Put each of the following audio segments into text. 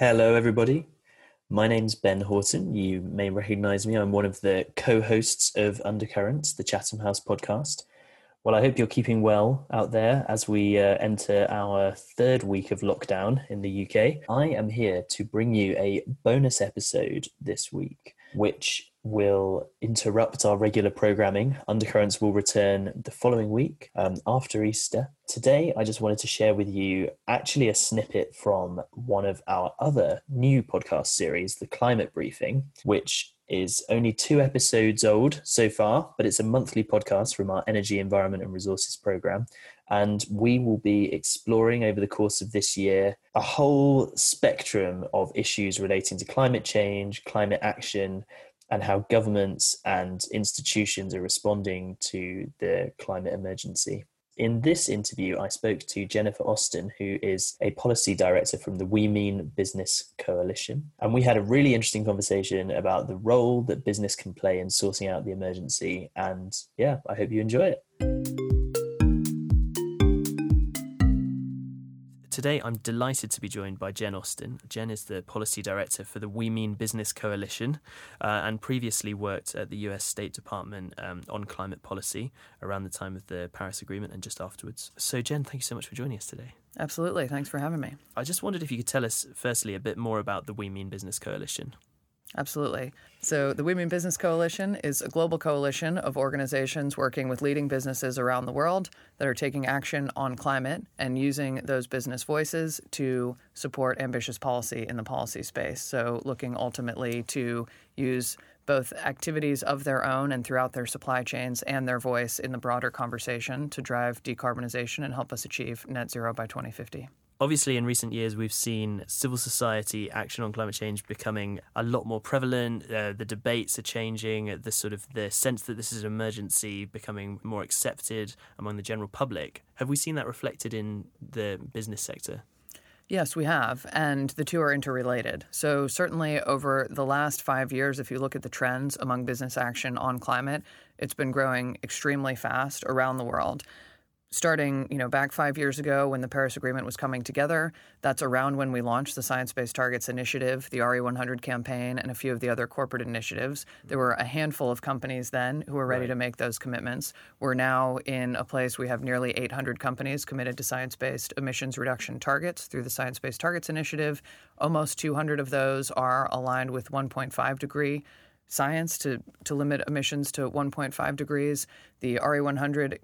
Hello, everybody. My name's Ben Horton. You may recognize me. I'm one of the co hosts of Undercurrents, the Chatham House podcast. Well, I hope you're keeping well out there as we uh, enter our third week of lockdown in the UK. I am here to bring you a bonus episode this week, which will interrupt our regular programming. Undercurrents will return the following week um, after Easter. Today, I just wanted to share with you actually a snippet from one of our other new podcast series, The Climate Briefing, which is only two episodes old so far, but it's a monthly podcast from our Energy, Environment and Resources program. And we will be exploring over the course of this year a whole spectrum of issues relating to climate change, climate action, and how governments and institutions are responding to the climate emergency. In this interview, I spoke to Jennifer Austin, who is a policy director from the We Mean Business Coalition. And we had a really interesting conversation about the role that business can play in sorting out the emergency. And yeah, I hope you enjoy it. Today, I'm delighted to be joined by Jen Austin. Jen is the Policy Director for the We Mean Business Coalition uh, and previously worked at the US State Department um, on climate policy around the time of the Paris Agreement and just afterwards. So, Jen, thank you so much for joining us today. Absolutely. Thanks for having me. I just wondered if you could tell us, firstly, a bit more about the We Mean Business Coalition. Absolutely. So, the We Mean Business Coalition is a global coalition of organizations working with leading businesses around the world that are taking action on climate and using those business voices to support ambitious policy in the policy space. So, looking ultimately to use both activities of their own and throughout their supply chains and their voice in the broader conversation to drive decarbonization and help us achieve net zero by 2050 obviously in recent years we've seen civil society action on climate change becoming a lot more prevalent uh, the debates are changing the sort of the sense that this is an emergency becoming more accepted among the general public have we seen that reflected in the business sector Yes, we have. And the two are interrelated. So, certainly over the last five years, if you look at the trends among business action on climate, it's been growing extremely fast around the world starting you know back five years ago when the paris agreement was coming together that's around when we launched the science based targets initiative the re100 campaign and a few of the other corporate initiatives there were a handful of companies then who were ready right. to make those commitments we're now in a place we have nearly 800 companies committed to science based emissions reduction targets through the science based targets initiative almost 200 of those are aligned with 1.5 degree science to, to limit emissions to 1.5 degrees. The RE100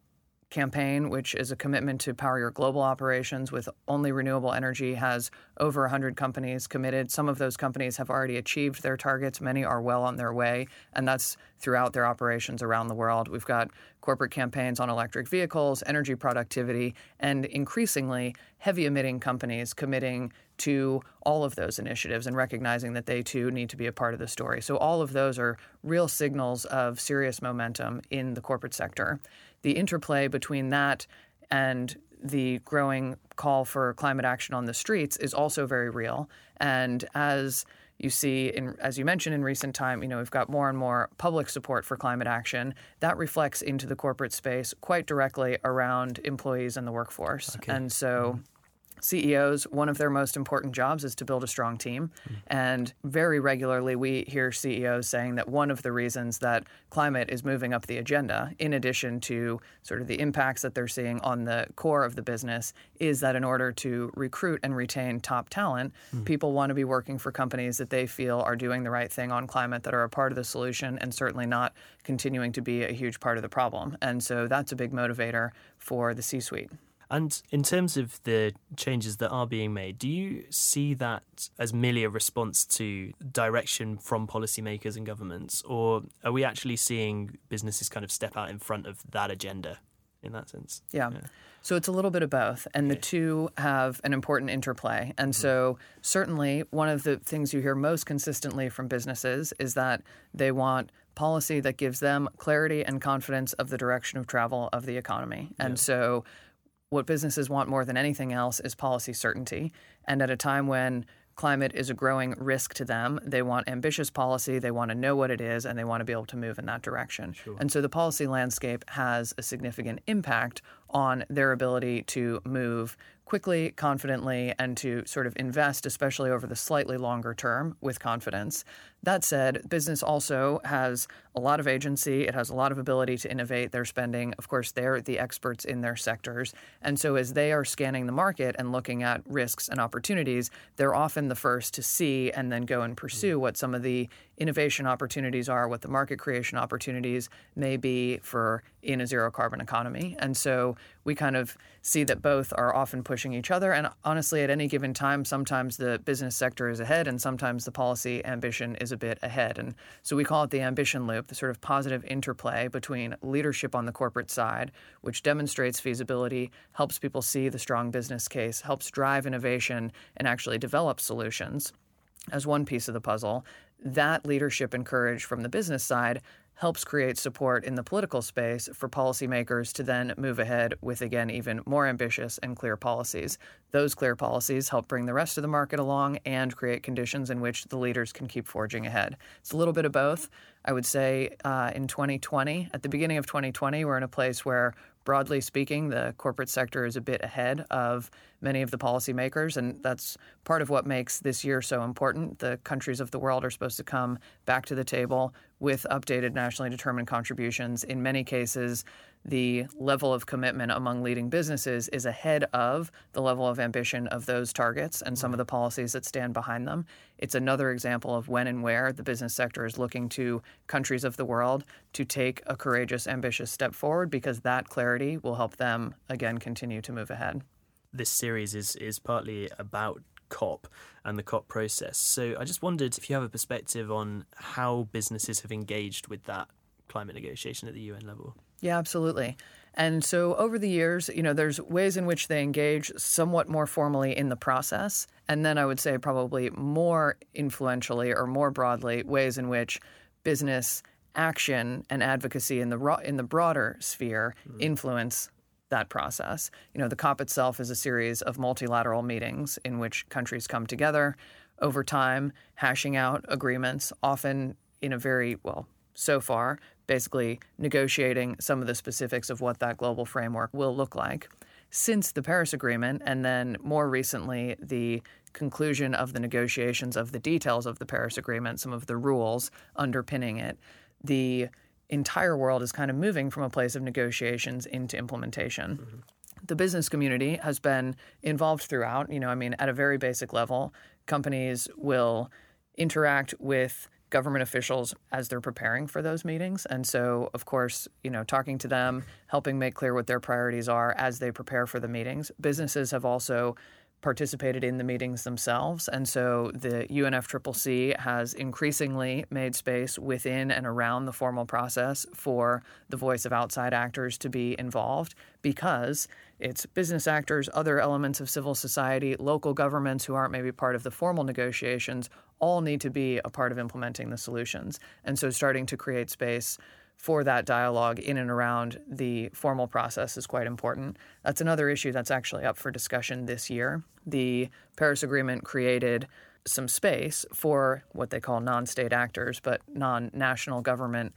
campaign, which is a commitment to power your global operations with only renewable energy, has over 100 companies committed. Some of those companies have already achieved their targets, many are well on their way, and that's throughout their operations around the world. We've got corporate campaigns on electric vehicles, energy productivity, and increasingly heavy emitting companies committing to all of those initiatives and recognizing that they too need to be a part of the story. So, all of those are real signals of serious momentum in the corporate sector the interplay between that and the growing call for climate action on the streets is also very real. And as you see, in, as you mentioned in recent time, you know we've got more and more public support for climate action. That reflects into the corporate space quite directly around employees and the workforce. Okay. And so. Mm-hmm CEOs, one of their most important jobs is to build a strong team. Mm. And very regularly, we hear CEOs saying that one of the reasons that climate is moving up the agenda, in addition to sort of the impacts that they're seeing on the core of the business, is that in order to recruit and retain top talent, mm. people want to be working for companies that they feel are doing the right thing on climate, that are a part of the solution, and certainly not continuing to be a huge part of the problem. And so that's a big motivator for the C suite. And in terms of the changes that are being made, do you see that as merely a response to direction from policymakers and governments, or are we actually seeing businesses kind of step out in front of that agenda in that sense? Yeah. yeah. So it's a little bit of both, and the two have an important interplay. And mm-hmm. so, certainly, one of the things you hear most consistently from businesses is that they want policy that gives them clarity and confidence of the direction of travel of the economy. And yeah. so, what businesses want more than anything else is policy certainty. And at a time when climate is a growing risk to them, they want ambitious policy, they want to know what it is, and they want to be able to move in that direction. Sure. And so the policy landscape has a significant impact on their ability to move quickly, confidently, and to sort of invest, especially over the slightly longer term, with confidence. That said, business also has a lot of agency. It has a lot of ability to innovate their spending. Of course, they're the experts in their sectors. And so, as they are scanning the market and looking at risks and opportunities, they're often the first to see and then go and pursue mm-hmm. what some of the innovation opportunities are, what the market creation opportunities may be for in a zero carbon economy. And so, we kind of see that both are often pushing each other. And honestly, at any given time, sometimes the business sector is ahead and sometimes the policy ambition is a bit ahead. And so we call it the ambition loop, the sort of positive interplay between leadership on the corporate side, which demonstrates feasibility, helps people see the strong business case, helps drive innovation, and actually develop solutions as one piece of the puzzle. That leadership and courage from the business side helps create support in the political space for policymakers to then move ahead with, again, even more ambitious and clear policies. Those clear policies help bring the rest of the market along and create conditions in which the leaders can keep forging ahead. It's a little bit of both. I would say uh, in 2020, at the beginning of 2020, we're in a place where broadly speaking, the corporate sector is a bit ahead of many of the policymakers, and that's part of what makes this year so important. The countries of the world are supposed to come back to the table with updated nationally determined contributions. In many cases, the level of commitment among leading businesses is ahead of the level of ambition of those targets and some of the policies that stand behind them. It's another example of when and where the business sector is looking to countries of the world to take a courageous, ambitious step forward because that clarity will help them, again, continue to move ahead. This series is, is partly about COP and the COP process. So I just wondered if you have a perspective on how businesses have engaged with that climate negotiation at the UN level. Yeah, absolutely. And so over the years, you know, there's ways in which they engage somewhat more formally in the process. And then I would say probably more influentially or more broadly, ways in which business action and advocacy in the in the broader sphere mm-hmm. influence that process. You know, the COP itself is a series of multilateral meetings in which countries come together over time, hashing out agreements, often in a very well so far, basically negotiating some of the specifics of what that global framework will look like. Since the Paris Agreement, and then more recently, the conclusion of the negotiations of the details of the Paris Agreement, some of the rules underpinning it, the entire world is kind of moving from a place of negotiations into implementation. Mm-hmm. The business community has been involved throughout. You know, I mean, at a very basic level, companies will interact with government officials as they're preparing for those meetings. And so, of course, you know, talking to them, helping make clear what their priorities are as they prepare for the meetings. Businesses have also participated in the meetings themselves. And so the UNFCCC has increasingly made space within and around the formal process for the voice of outside actors to be involved because it's business actors, other elements of civil society, local governments who aren't maybe part of the formal negotiations all need to be a part of implementing the solutions. And so starting to create space for that dialogue in and around the formal process is quite important. That's another issue that's actually up for discussion this year. The Paris Agreement created some space for what they call non state actors, but non national government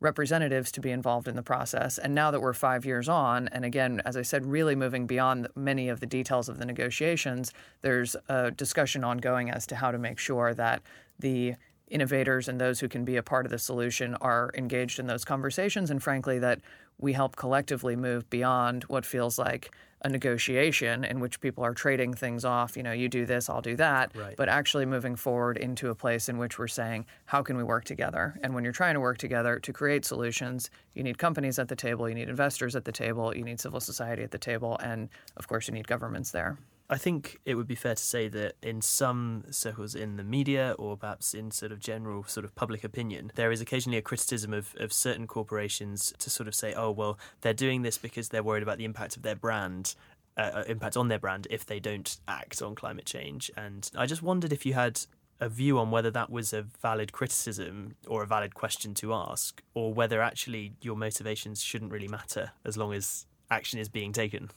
representatives to be involved in the process. And now that we're five years on, and again, as I said, really moving beyond many of the details of the negotiations, there's a discussion ongoing as to how to make sure that the innovators and those who can be a part of the solution are engaged in those conversations and frankly that we help collectively move beyond what feels like a negotiation in which people are trading things off you know you do this i'll do that right. but actually moving forward into a place in which we're saying how can we work together and when you're trying to work together to create solutions you need companies at the table you need investors at the table you need civil society at the table and of course you need governments there I think it would be fair to say that in some circles in the media or perhaps in sort of general sort of public opinion, there is occasionally a criticism of, of certain corporations to sort of say, oh, well, they're doing this because they're worried about the impact of their brand. Uh, uh impact on their brand if they don't act on climate change. And I just wondered if you had a view on whether that was a valid criticism or a valid question to ask, or whether actually your motivations shouldn't really matter as long as action is being taken.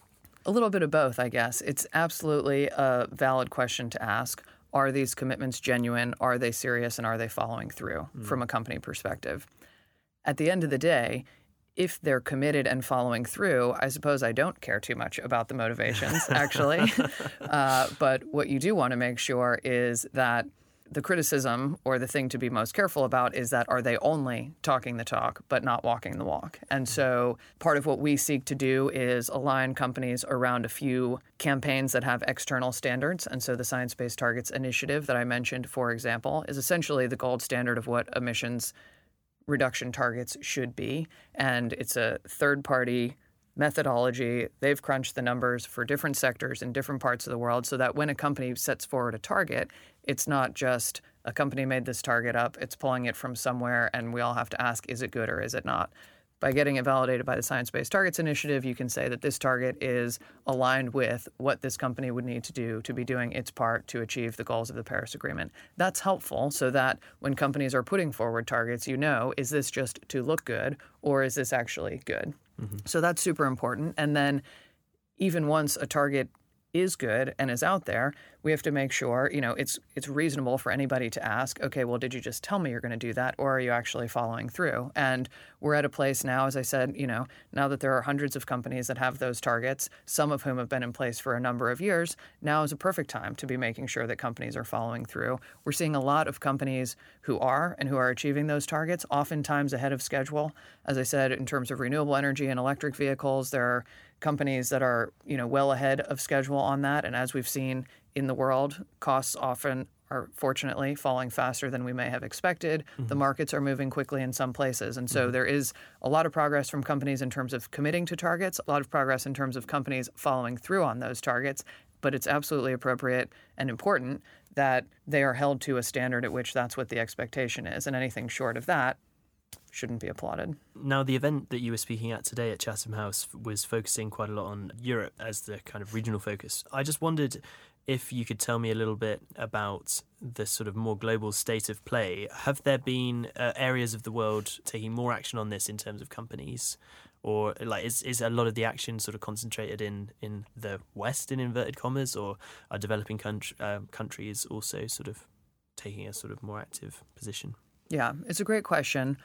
A little bit of both, I guess. It's absolutely a valid question to ask. Are these commitments genuine? Are they serious? And are they following through mm. from a company perspective? At the end of the day, if they're committed and following through, I suppose I don't care too much about the motivations, actually. uh, but what you do want to make sure is that the criticism or the thing to be most careful about is that are they only talking the talk but not walking the walk? And so part of what we seek to do is align companies around a few campaigns that have external standards. And so the Science Based Targets Initiative that I mentioned, for example, is essentially the gold standard of what emissions reduction targets should be. And it's a third party methodology. They've crunched the numbers for different sectors in different parts of the world so that when a company sets forward a target, it's not just a company made this target up, it's pulling it from somewhere, and we all have to ask, is it good or is it not? By getting it validated by the Science Based Targets Initiative, you can say that this target is aligned with what this company would need to do to be doing its part to achieve the goals of the Paris Agreement. That's helpful so that when companies are putting forward targets, you know, is this just to look good or is this actually good? So that's super important. And then even once a target is good and is out there, we have to make sure, you know, it's it's reasonable for anybody to ask, okay, well, did you just tell me you're going to do that or are you actually following through? And we're at a place now, as I said, you know, now that there are hundreds of companies that have those targets, some of whom have been in place for a number of years, now is a perfect time to be making sure that companies are following through. We're seeing a lot of companies who are and who are achieving those targets, oftentimes ahead of schedule. As I said, in terms of renewable energy and electric vehicles, there are companies that are you know well ahead of schedule on that and as we've seen in the world costs often are fortunately falling faster than we may have expected. Mm-hmm. The markets are moving quickly in some places. And so mm-hmm. there is a lot of progress from companies in terms of committing to targets, a lot of progress in terms of companies following through on those targets. But it's absolutely appropriate and important that they are held to a standard at which that's what the expectation is. And anything short of that shouldn't be applauded. Now, the event that you were speaking at today at Chatham House was focusing quite a lot on Europe as the kind of regional focus. I just wondered if you could tell me a little bit about the sort of more global state of play. Have there been uh, areas of the world taking more action on this in terms of companies? Or like is, is a lot of the action sort of concentrated in, in the West in inverted commas, or are developing country, uh, countries also sort of taking a sort of more active position? Yeah, it's a great question.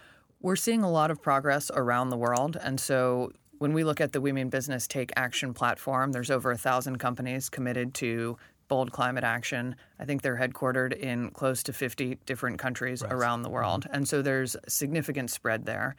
We're seeing a lot of progress around the world. And so when we look at the We Mean Business Take Action platform, there's over a thousand companies committed to bold climate action. I think they're headquartered in close to 50 different countries right. around the world. Mm-hmm. And so there's significant spread there.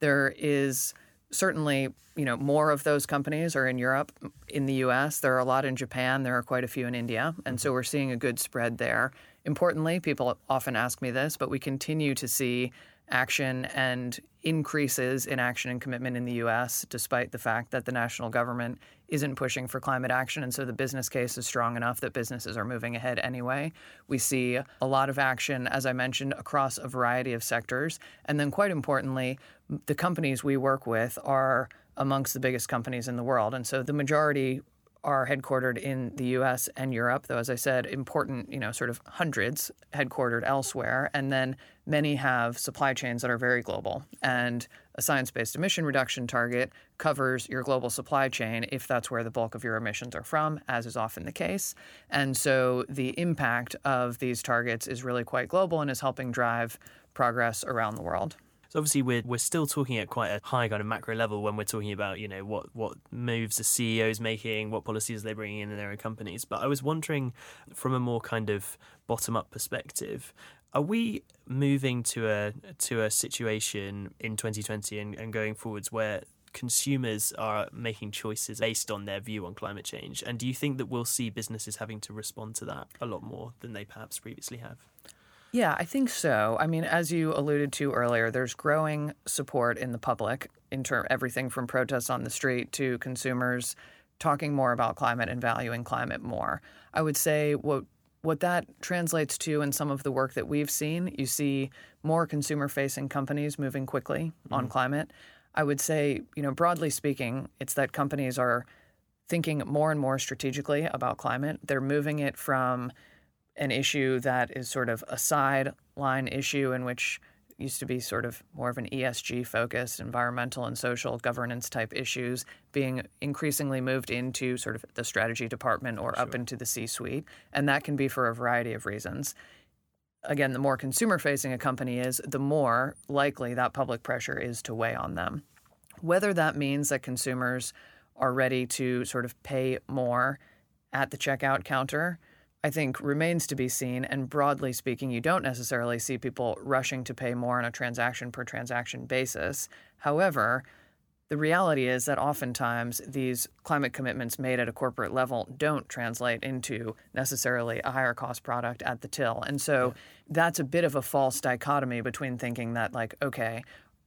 There is certainly, you know, more of those companies are in Europe, in the US, there are a lot in Japan, there are quite a few in India, and so we're seeing a good spread there. Importantly, people often ask me this, but we continue to see action and increases in action and commitment in the US, despite the fact that the national government isn't pushing for climate action. And so the business case is strong enough that businesses are moving ahead anyway. We see a lot of action, as I mentioned, across a variety of sectors. And then, quite importantly, the companies we work with are amongst the biggest companies in the world. And so the majority are headquartered in the US and Europe, though, as I said, important, you know, sort of hundreds headquartered elsewhere. And then many have supply chains that are very global. And a science based emission reduction target covers your global supply chain if that's where the bulk of your emissions are from, as is often the case. And so the impact of these targets is really quite global and is helping drive progress around the world. So obviously we're we're still talking at quite a high kind of macro level when we're talking about you know what what moves the CEOs making, what policies they're bringing in in their own companies. But I was wondering from a more kind of bottom up perspective, are we moving to a to a situation in 2020 and, and going forwards where consumers are making choices based on their view on climate change? And do you think that we'll see businesses having to respond to that a lot more than they perhaps previously have? Yeah, I think so. I mean, as you alluded to earlier, there's growing support in the public in term everything from protests on the street to consumers talking more about climate and valuing climate more. I would say what what that translates to in some of the work that we've seen, you see more consumer facing companies moving quickly mm-hmm. on climate. I would say, you know, broadly speaking, it's that companies are thinking more and more strategically about climate. They're moving it from an issue that is sort of a sideline issue in which used to be sort of more of an ESG focused, environmental and social governance type issues, being increasingly moved into sort of the strategy department or sure. up into the C suite. And that can be for a variety of reasons. Again, the more consumer facing a company is, the more likely that public pressure is to weigh on them. Whether that means that consumers are ready to sort of pay more at the checkout counter, I think remains to be seen. And broadly speaking, you don't necessarily see people rushing to pay more on a transaction per transaction basis. However, the reality is that oftentimes these climate commitments made at a corporate level don't translate into necessarily a higher cost product at the till. And so yeah. that's a bit of a false dichotomy between thinking that, like, okay,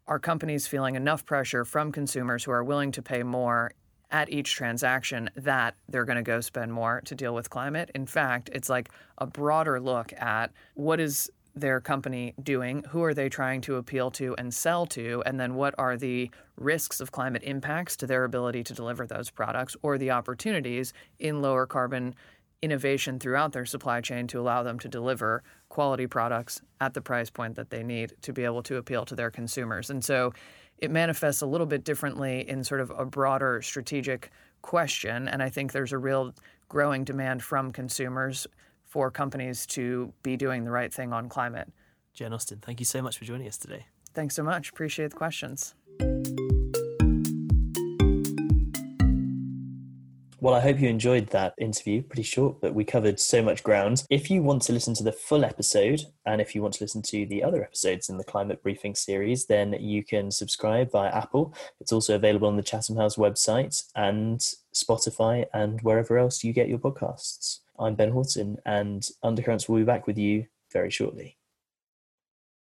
are companies feeling enough pressure from consumers who are willing to pay more at each transaction that they're going to go spend more to deal with climate. In fact, it's like a broader look at what is their company doing? Who are they trying to appeal to and sell to? And then what are the risks of climate impacts to their ability to deliver those products or the opportunities in lower carbon innovation throughout their supply chain to allow them to deliver quality products at the price point that they need to be able to appeal to their consumers? And so it manifests a little bit differently in sort of a broader strategic question. And I think there's a real growing demand from consumers for companies to be doing the right thing on climate. Jen Austin, thank you so much for joining us today. Thanks so much. Appreciate the questions. Well, I hope you enjoyed that interview. Pretty short, but we covered so much ground. If you want to listen to the full episode, and if you want to listen to the other episodes in the Climate Briefing series, then you can subscribe via Apple. It's also available on the Chatham House website and Spotify and wherever else you get your podcasts. I'm Ben Horton, and Undercurrents will be back with you very shortly.